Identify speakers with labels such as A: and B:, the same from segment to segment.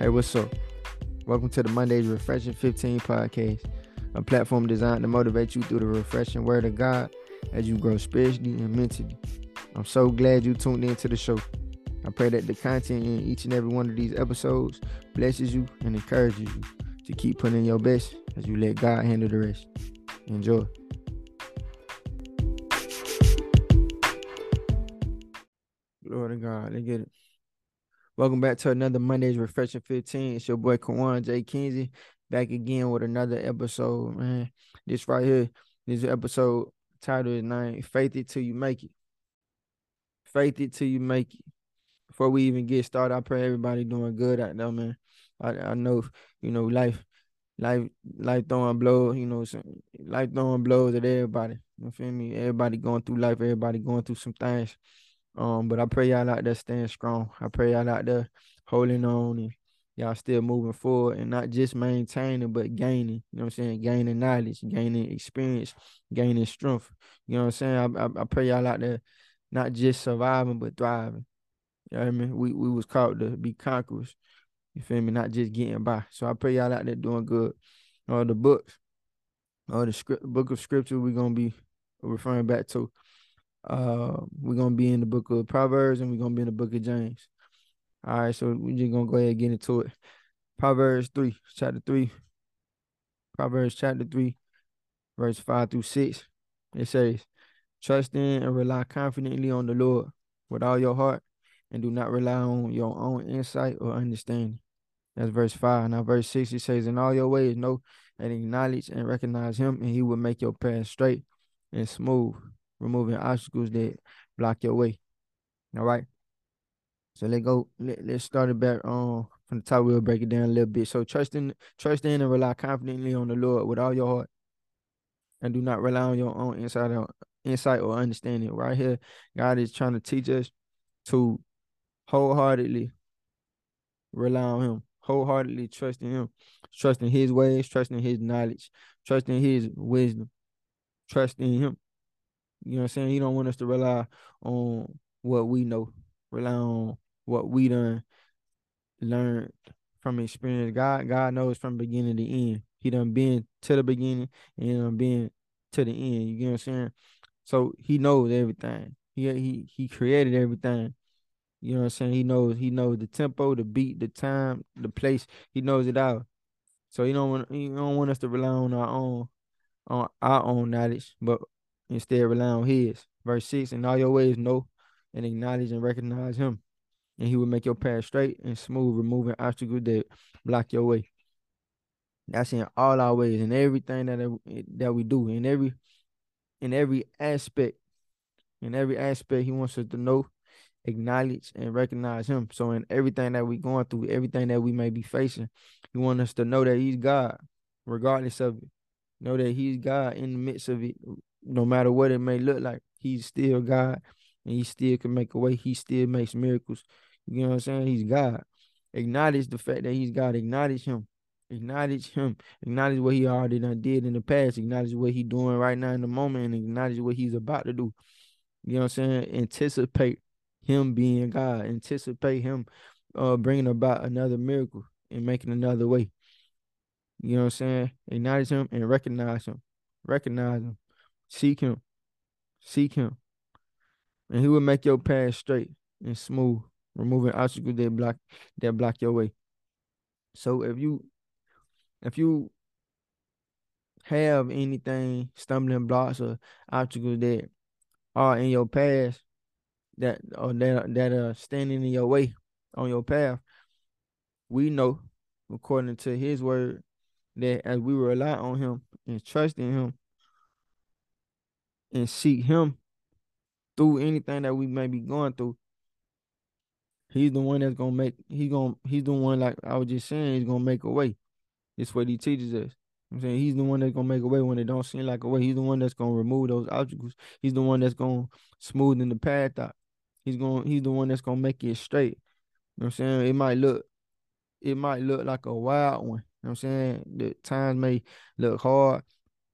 A: Hey, what's up? Welcome to the Mondays Refreshing 15 podcast, a platform designed to motivate you through the refreshing word of God as you grow spiritually and mentally. I'm so glad you tuned into the show. I pray that the content in each and every one of these episodes blesses you and encourages you to keep putting in your best as you let God handle the rest. Enjoy. Glory to God. Let's get it. Welcome back to another Monday's Refreshing 15. It's your boy Kawan J. Kinsey back again with another episode, man. This right here, this episode title is nine Faith It Till You Make It. Faith It Till You Make It. Before we even get started, I pray everybody doing good out there, man. I, I know, you know, life, life, life throwing blows, you know, life throwing blows at everybody. You feel me? Everybody going through life, everybody going through some things. Um, but I pray y'all out there staying strong. I pray y'all out there holding on and y'all still moving forward and not just maintaining, but gaining. You know what I'm saying? Gaining knowledge, gaining experience, gaining strength. You know what I'm saying? I, I, I pray y'all out there not just surviving, but thriving. You know what I mean? We we was called to be conquerors. You feel me? Not just getting by. So I pray y'all out there doing good. Uh, the books, all the script, book of scripture we're gonna be referring back to. Uh, we're gonna be in the book of Proverbs and we're gonna be in the book of James. All right, so we're just gonna go ahead and get into it. Proverbs three, chapter three. Proverbs chapter three, verse five through six. It says, "Trust in and rely confidently on the Lord with all your heart, and do not rely on your own insight or understanding." That's verse five. Now, verse six, it says, "In all your ways, know and acknowledge and recognize Him, and He will make your path straight and smooth." Removing obstacles that block your way. All right. So let go. Let, let's start it back um from the top. We'll break it down a little bit. So trust in, trust in, and rely confidently on the Lord with all your heart, and do not rely on your own insight or insight or understanding. Right here, God is trying to teach us to wholeheartedly rely on Him, wholeheartedly trust in Him, trust in His ways, trust in His knowledge, trust in His wisdom, trust in Him. You know what I'm saying? He don't want us to rely on what we know, rely on what we done learned from experience. God, God knows from beginning to end. He done been to the beginning and done been to the end. You get what I'm saying? So he knows everything. He he he created everything. You know what I'm saying? He knows he knows the tempo, the beat, the time, the place. He knows it all. So he don't want he don't want us to rely on our own on our own knowledge, but Instead, rely on his. Verse 6 In all your ways, know and acknowledge and recognize him, and he will make your path straight and smooth, removing obstacles that block your way. That's in all our ways, in everything that that we do, in every in every aspect, in every aspect, he wants us to know, acknowledge, and recognize him. So in everything that we're going through, everything that we may be facing, he wants us to know that he's God, regardless of it. Know that he's God in the midst of it, no matter what it may look like, he's still God and he still can make a way. He still makes miracles. You know what I'm saying? He's God. Acknowledge the fact that he's God. Acknowledge him. Acknowledge him. Acknowledge what he already done did in the past. Acknowledge what he's doing right now in the moment and acknowledge what he's about to do. You know what I'm saying? Anticipate him being God. Anticipate him uh, bringing about another miracle and making another way. You know what I'm saying? Acknowledge him and recognize him. Recognize him. Seek him. Seek him. And he will make your path straight and smooth, removing obstacles that block that block your way. So if you if you have anything, stumbling blocks or obstacles that are in your path that or that that are standing in your way on your path, we know according to his word that as we rely on him and trust in him, and seek him through anything that we may be going through, he's the one that's gonna make he gonna he's the one like I was just saying, he's gonna make a way. It's what he teaches us. I'm saying he's the one that's gonna make a way when it don't seem like a way. He's the one that's gonna remove those obstacles. He's the one that's gonna smoothen the path out. He's gonna. he's the one that's gonna make it straight. You know what I'm saying? It might look it might look like a wild one. You know what I'm saying? The times may look hard,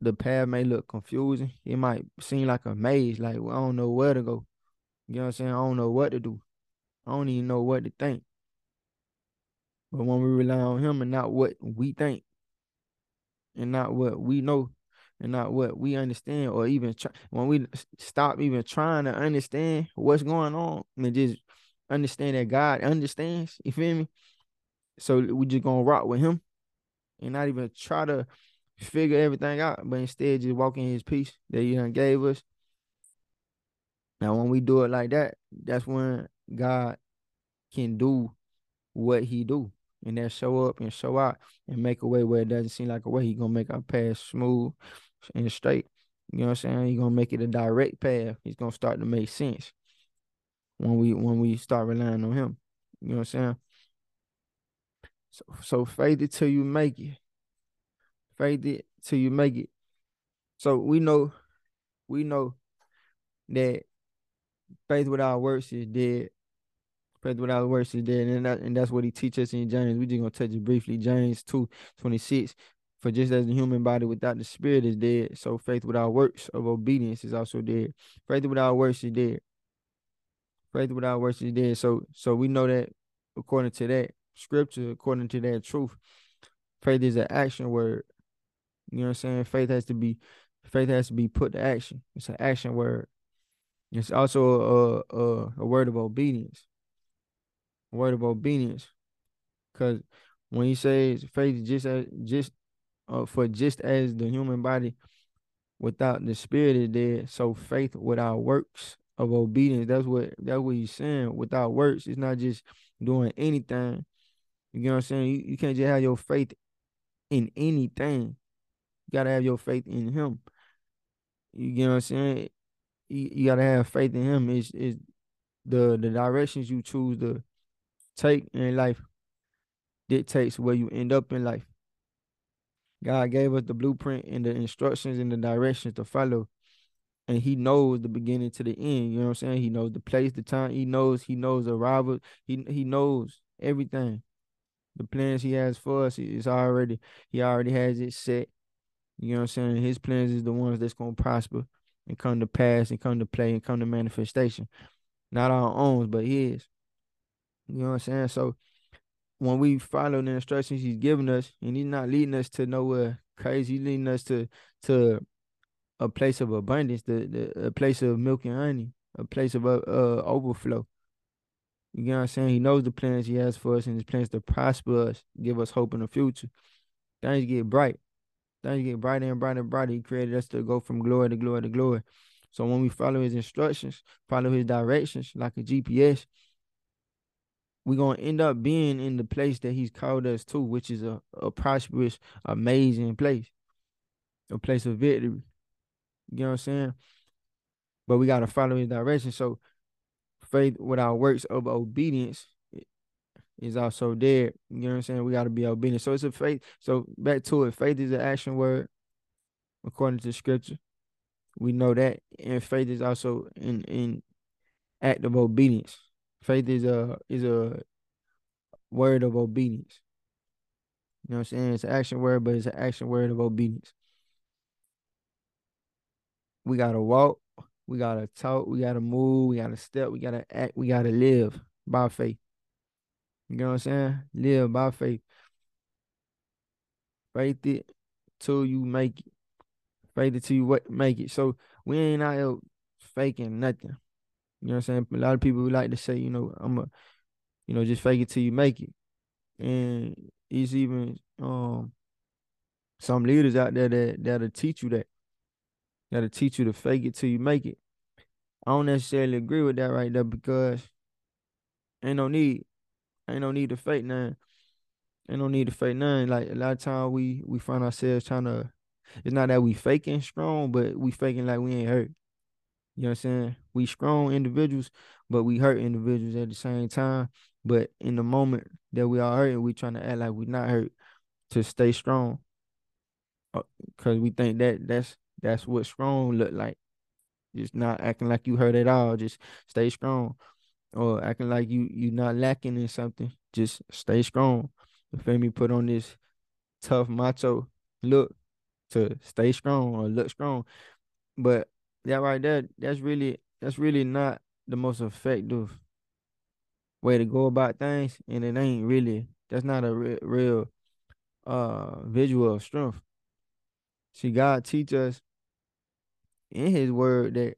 A: the path may look confusing. It might seem like a maze, like well, I don't know where to go. You know what I'm saying? I don't know what to do. I don't even know what to think. But when we rely on him and not what we think, and not what we know, and not what we understand, or even try, when we stop even trying to understand what's going on, and just understand that God understands. You feel me? So we just gonna rock with him, and not even try to figure everything out, but instead just walk in His peace that He done gave us. Now, when we do it like that, that's when God can do what He do, and that show up and show out and make a way where it doesn't seem like a way. He gonna make our path smooth and straight. You know what I'm saying? He gonna make it a direct path. He's gonna start to make sense when we when we start relying on Him. You know what I'm saying? So so faith it till you make it. Faith it till you make it. So we know, we know that faith without works is dead. Faith without works is dead. And, that, and that's what he teaches us in James. We just gonna touch it briefly. James 2 26. For just as the human body without the spirit is dead, so faith without works of obedience is also dead. Faith without works is dead. Faith without works is dead. So so we know that according to that scripture, according to that truth, faith is an action word. You know what I'm saying? Faith has to be faith has to be put to action. It's an action word. It's also a a, a word of obedience. A word of obedience. Cause when he says faith just as just uh, for just as the human body without the spirit is dead, so faith without works of obedience. That's what that's what he's saying. Without works, it's not just doing anything. You know what I'm saying? You, you can't just have your faith in anything. You gotta have your faith in him. You get what I'm saying? You, you gotta have faith in him. Is is the the directions you choose to take in life dictates where you end up in life. God gave us the blueprint and the instructions and the directions to follow. And he knows the beginning to the end. You know what I'm saying? He knows the place, the time. He knows, he knows the arrival. He he knows everything. The plans he has for us is already, he already has it set. You know what I'm saying? His plans is the ones that's gonna prosper and come to pass and come to play and come to manifestation. Not our own, but his. You know what I'm saying? So when we follow the instructions he's giving us, and he's not leading us to nowhere crazy, he's leading us to to a place of abundance, the, the a place of milk and honey, a place of uh, uh overflow. You know what I'm saying? He knows the plans he has for us and his plans to prosper us, give us hope in the future. Things get bright. Things get brighter and brighter and brighter. He created us to go from glory to glory to glory. So when we follow his instructions, follow his directions like a GPS, we're gonna end up being in the place that he's called us to, which is a, a prosperous, amazing place. A place of victory. You know what I'm saying? But we gotta follow his direction. So faith without works of obedience is also there. You know what I'm saying? We got to be obedient. So it's a faith. So back to it. Faith is an action word according to scripture. We know that. And faith is also in in act of obedience. Faith is a is a word of obedience. You know what I'm saying? It's an action word, but it's an action word of obedience. We gotta walk, we gotta talk, we gotta move, we gotta step, we gotta act, we gotta live by faith. You know what I'm saying? Live by faith. Faith it till you make it. Faith it till you make it. So we ain't out here faking nothing. You know what I'm saying? A lot of people would like to say, you know, I'm a, you know, just fake it till you make it. And it's even um some leaders out there that that'll teach you that. That'll teach you to fake it till you make it. I don't necessarily agree with that right there because ain't no need. Ain't no need to fake nothing. Ain't no need to fake nothing. Like a lot of time we we find ourselves trying to. It's not that we faking strong, but we faking like we ain't hurt. You know what I'm saying? We strong individuals, but we hurt individuals at the same time. But in the moment that we are hurting, we trying to act like we not hurt to stay strong. Uh, Cause we think that that's that's what strong look like. Just not acting like you hurt at all. Just stay strong or acting like you you not lacking in something, just stay strong. You feel me? Put on this tough macho look to stay strong or look strong. But that right there, that's really that's really not the most effective way to go about things, and it ain't really That's not a real, real uh visual of strength. See, God teach us in His Word that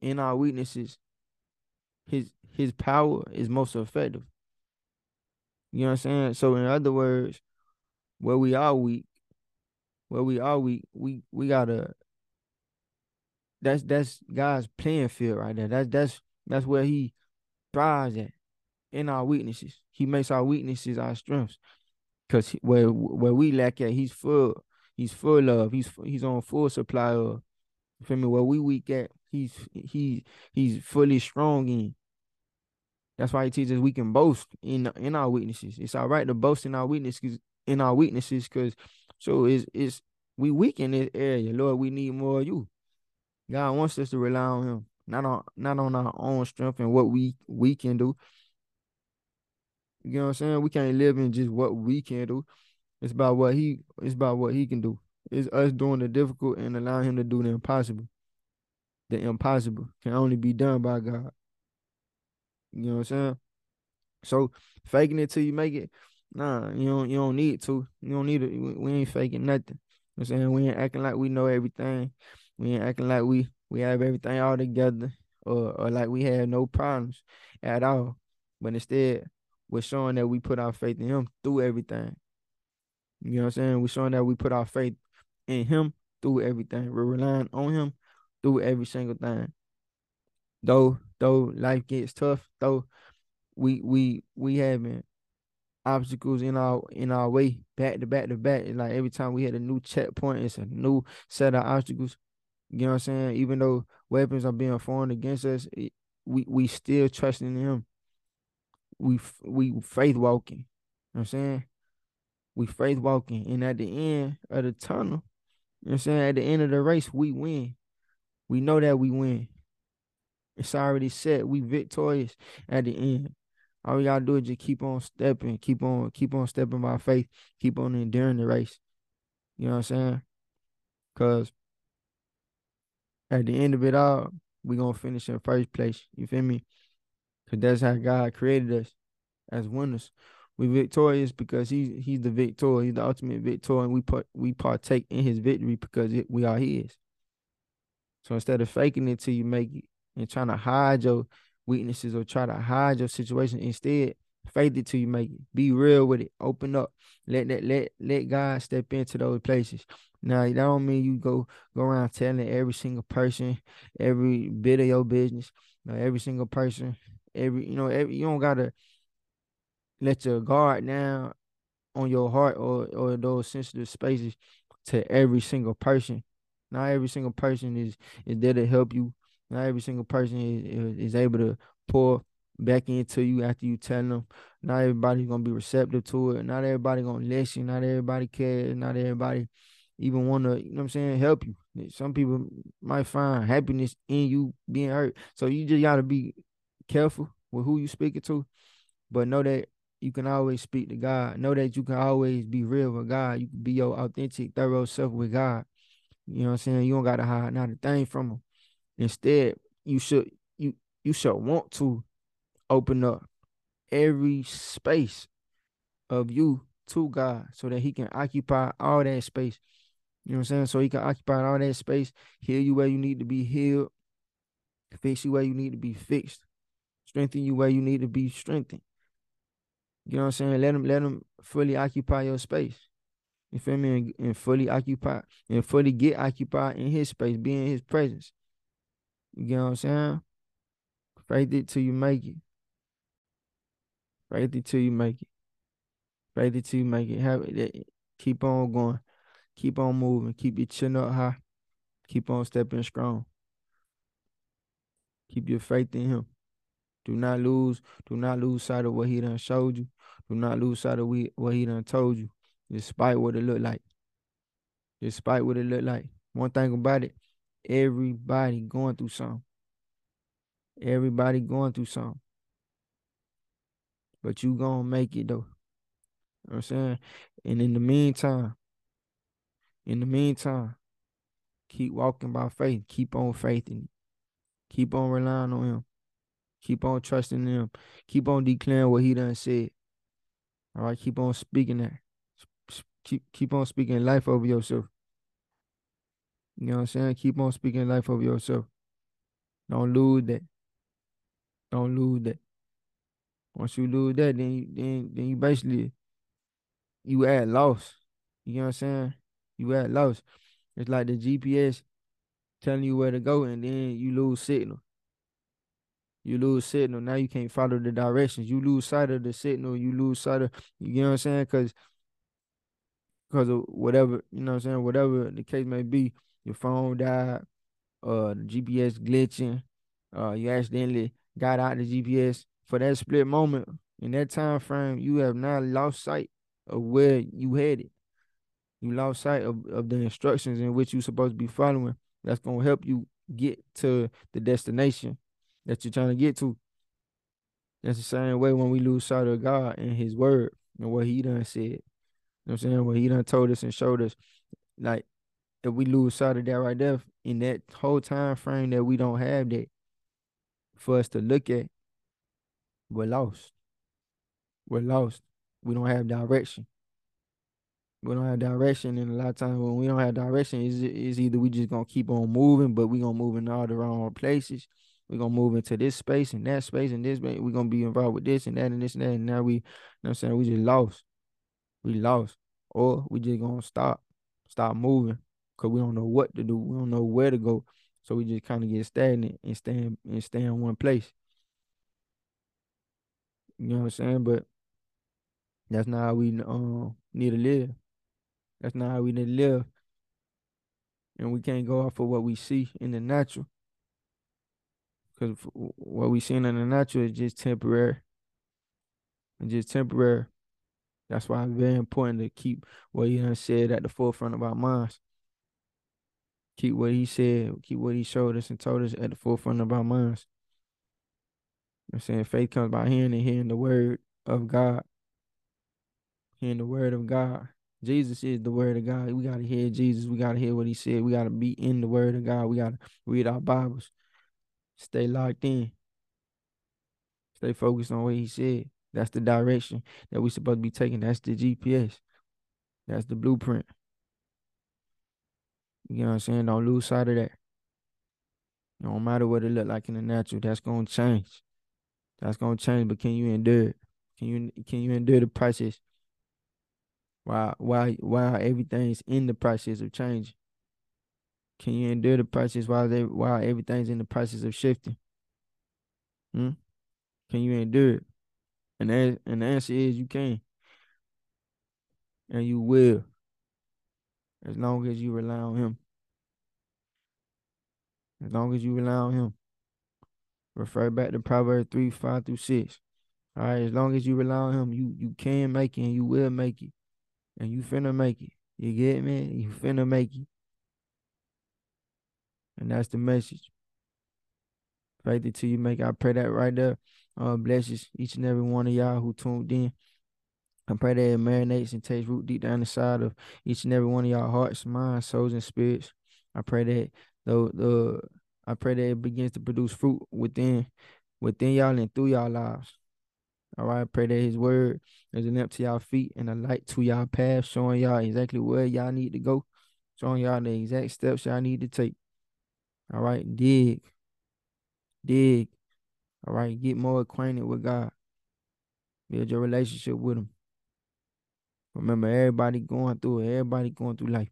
A: in our weaknesses, His His power is most effective. You know what I'm saying? So, in other words, where we are weak, where we are weak, we we gotta. That's that's God's playing field right there. That's that's that's where He thrives at in our weaknesses. He makes our weaknesses our strengths. Cause where where we lack at, He's full. He's full of. He's he's on full supply of. You feel me? Where we weak at, he's he he's fully strong in. That's why he teaches we can boast in in our weaknesses. It's all right to boast in our weaknesses in our weaknesses because so it's it's we weak in this area. Lord, we need more of you. God wants us to rely on him, not on not on our own strength and what we we can do. You know what I'm saying? We can't live in just what we can do. It's about what he it's about what he can do. It's us doing the difficult and allowing him to do the impossible. The impossible can only be done by God. You know what I'm saying? So faking it till you make it, nah, you don't you don't need to. You don't need it. We ain't faking nothing. You know I'm saying? We ain't acting like we know everything. We ain't acting like we we have everything all together or, or like we have no problems at all. But instead, we're showing that we put our faith in him through everything. You know what I'm saying? We're showing that we put our faith in him through everything. We're relying on him through every single thing. Though though life gets tough, though we we we having obstacles in our in our way back to back to back. like every time we hit a new checkpoint, it's a new set of obstacles. You know what I'm saying? Even though weapons are being formed against us, it, we we still trusting in him. We we faith walking. You know what I'm saying? We faith walking. And at the end of the tunnel, you know what I'm saying? At the end of the race, we win. We know that we win. It's already set. We victorious at the end. All we gotta do is just keep on stepping, keep on, keep on stepping by faith, keep on enduring the race. You know what I'm saying? Cause at the end of it all, we gonna finish in first place. You feel me? Cause that's how God created us as winners. We victorious because he's he's the victor, he's the ultimate victor, and we put we partake in his victory because it, we are his. So instead of faking it till you make it and trying to hide your weaknesses or try to hide your situation, instead faith it till you make it. Be real with it. Open up. Let that let let God step into those places. Now that don't mean you go go around telling every single person every bit of your business. You know, every single person, every you know, every you don't gotta let your guard down on your heart or or those sensitive spaces to every single person. Not every single person is is there to help you. Not every single person is, is able to pour back into you after you tell them. Not everybody's gonna be receptive to it. Not everybody gonna listen. Not everybody cares. Not everybody even want to, you know what I'm saying, help you. Some people might find happiness in you being hurt. So you just gotta be careful with who you speaking to, but know that you can always speak to God. Know that you can always be real with God. You can be your authentic, thorough self with God. You know what I'm saying? You don't gotta hide not a thing from him. Instead, you should you you should want to open up every space of you to God so that he can occupy all that space. You know what I'm saying? So he can occupy all that space, heal you where you need to be healed, fix you where you need to be fixed, strengthen you where you need to be strengthened. You know what I'm saying? Let him let him fully occupy your space. You feel me? And, and fully occupy and fully get occupied in his space, be in his presence. You know what I'm saying? Faith it till you make it. Faith it till you make it. Faith it till you make it. Have it. Eh, keep on going. Keep on moving. Keep your chin up high. Keep on stepping strong. Keep your faith in him. Do not lose. Do not lose sight of what he done showed you. Do not lose sight of what he done told you, despite what it looked like. Despite what it looked like. One thing about it, everybody going through something. Everybody going through something. But you gonna make it though. You know I'm saying? And in the meantime, in the meantime, keep walking by faith. Keep on faith in. Keep on relying on him. Keep on trusting him. Keep on declaring what he done said. All right, keep on speaking that. Keep keep on speaking life over yourself. You know what I'm saying? Keep on speaking life of yourself. Don't lose that. Don't lose that. Once you lose that, then you, then then you basically you at loss. You know what I'm saying? You at loss. It's like the GPS telling you where to go, and then you lose signal. You lose signal. Now you can't follow the directions. You lose sight of the signal. You lose sight of you know what I'm saying? Cause because of whatever, you know what I'm saying, whatever the case may be, your phone died, uh GPS glitching, uh you accidentally got out the GPS for that split moment in that time frame, you have now lost sight of where you headed. You lost sight of, of the instructions in which you're supposed to be following. That's gonna help you get to the destination that you're trying to get to. That's the same way when we lose sight of God and His Word and what He done said. You know what I'm saying? What He done told us and showed us. Like, if we lose sight of that right there, in that whole time frame that we don't have that for us to look at, we're lost. We're lost. We don't have direction. We don't have direction, and a lot of times when we don't have direction, is is either we just gonna keep on moving, but we gonna move in all the wrong places. we gonna move into this space and that space and this we gonna be involved with this and that and this and that. And now we, you know what I'm saying, we just lost. We lost. Or we just gonna stop, stop moving. Cause we don't know what to do. We don't know where to go. So we just kind of get stagnant and stay and stay in one place. You know what I'm saying? But that's not how we um need to live. That's not how we need to live. And we can't go off of what we see in the natural. Because what we see in the natural is just temporary. It's just temporary. That's why it's very important to keep what you done said at the forefront of our minds. Keep what he said, keep what he showed us and told us at the forefront of our minds. I'm saying faith comes by hearing and hearing the word of God. Hearing the word of God. Jesus is the word of God. We gotta hear Jesus. We gotta hear what he said. We gotta be in the word of God. We gotta read our Bibles. Stay locked in. Stay focused on what he said. That's the direction that we're supposed to be taking. That's the GPS. That's the blueprint. You know what I'm saying? Don't lose sight of that. No matter what it look like in the natural, that's gonna change. That's gonna change, but can you endure it? Can you can you endure the process? While while while everything's in the process of change. Can you endure the process while they while everything's in the process of shifting? Hmm? Can you endure it? And the, and the answer is you can. And you will. As long as you rely on him. As long as you rely on him. Refer back to Proverbs 3, 5 through 6. All right, as long as you rely on him, you you can make it and you will make it. And you finna make it. You get me? You finna make it. And that's the message. Faith until you make. I pray that right there. Uh, blesses each and every one of y'all who tuned in. I pray that it marinates and takes root deep down inside of each and every one of y'all hearts, minds, souls, and spirits. I pray that the the I pray that it begins to produce fruit within within y'all and through y'all lives. All right, I pray that his word is an lamp to y'all feet and a light to y'all path, showing y'all exactly where y'all need to go, showing y'all the exact steps y'all need to take. All right, dig. Dig. All right, get more acquainted with God. Build your relationship with him. Remember, everybody going through it. Everybody going through life.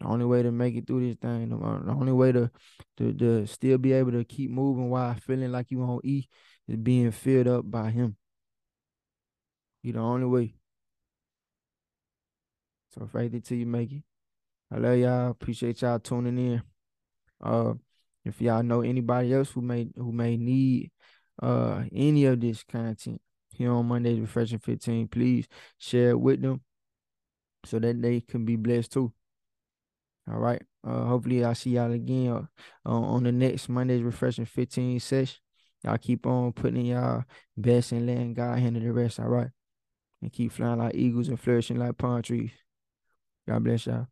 A: The only way to make it through this thing, the only way to to, to still be able to keep moving while feeling like you on E is being filled up by him. You the only way. So faith until you make it. I love y'all. Appreciate y'all tuning in. Uh if y'all know anybody else who may who may need uh any of this content here on Mondays Refreshing 15, please share it with them so that they can be blessed too. All right. Uh, hopefully I'll see y'all again uh, on the next Monday's Refreshing 15 session. Y'all keep on putting y'all best and letting God handle the rest. All right. And keep flying like eagles and flourishing like palm trees. God bless y'all.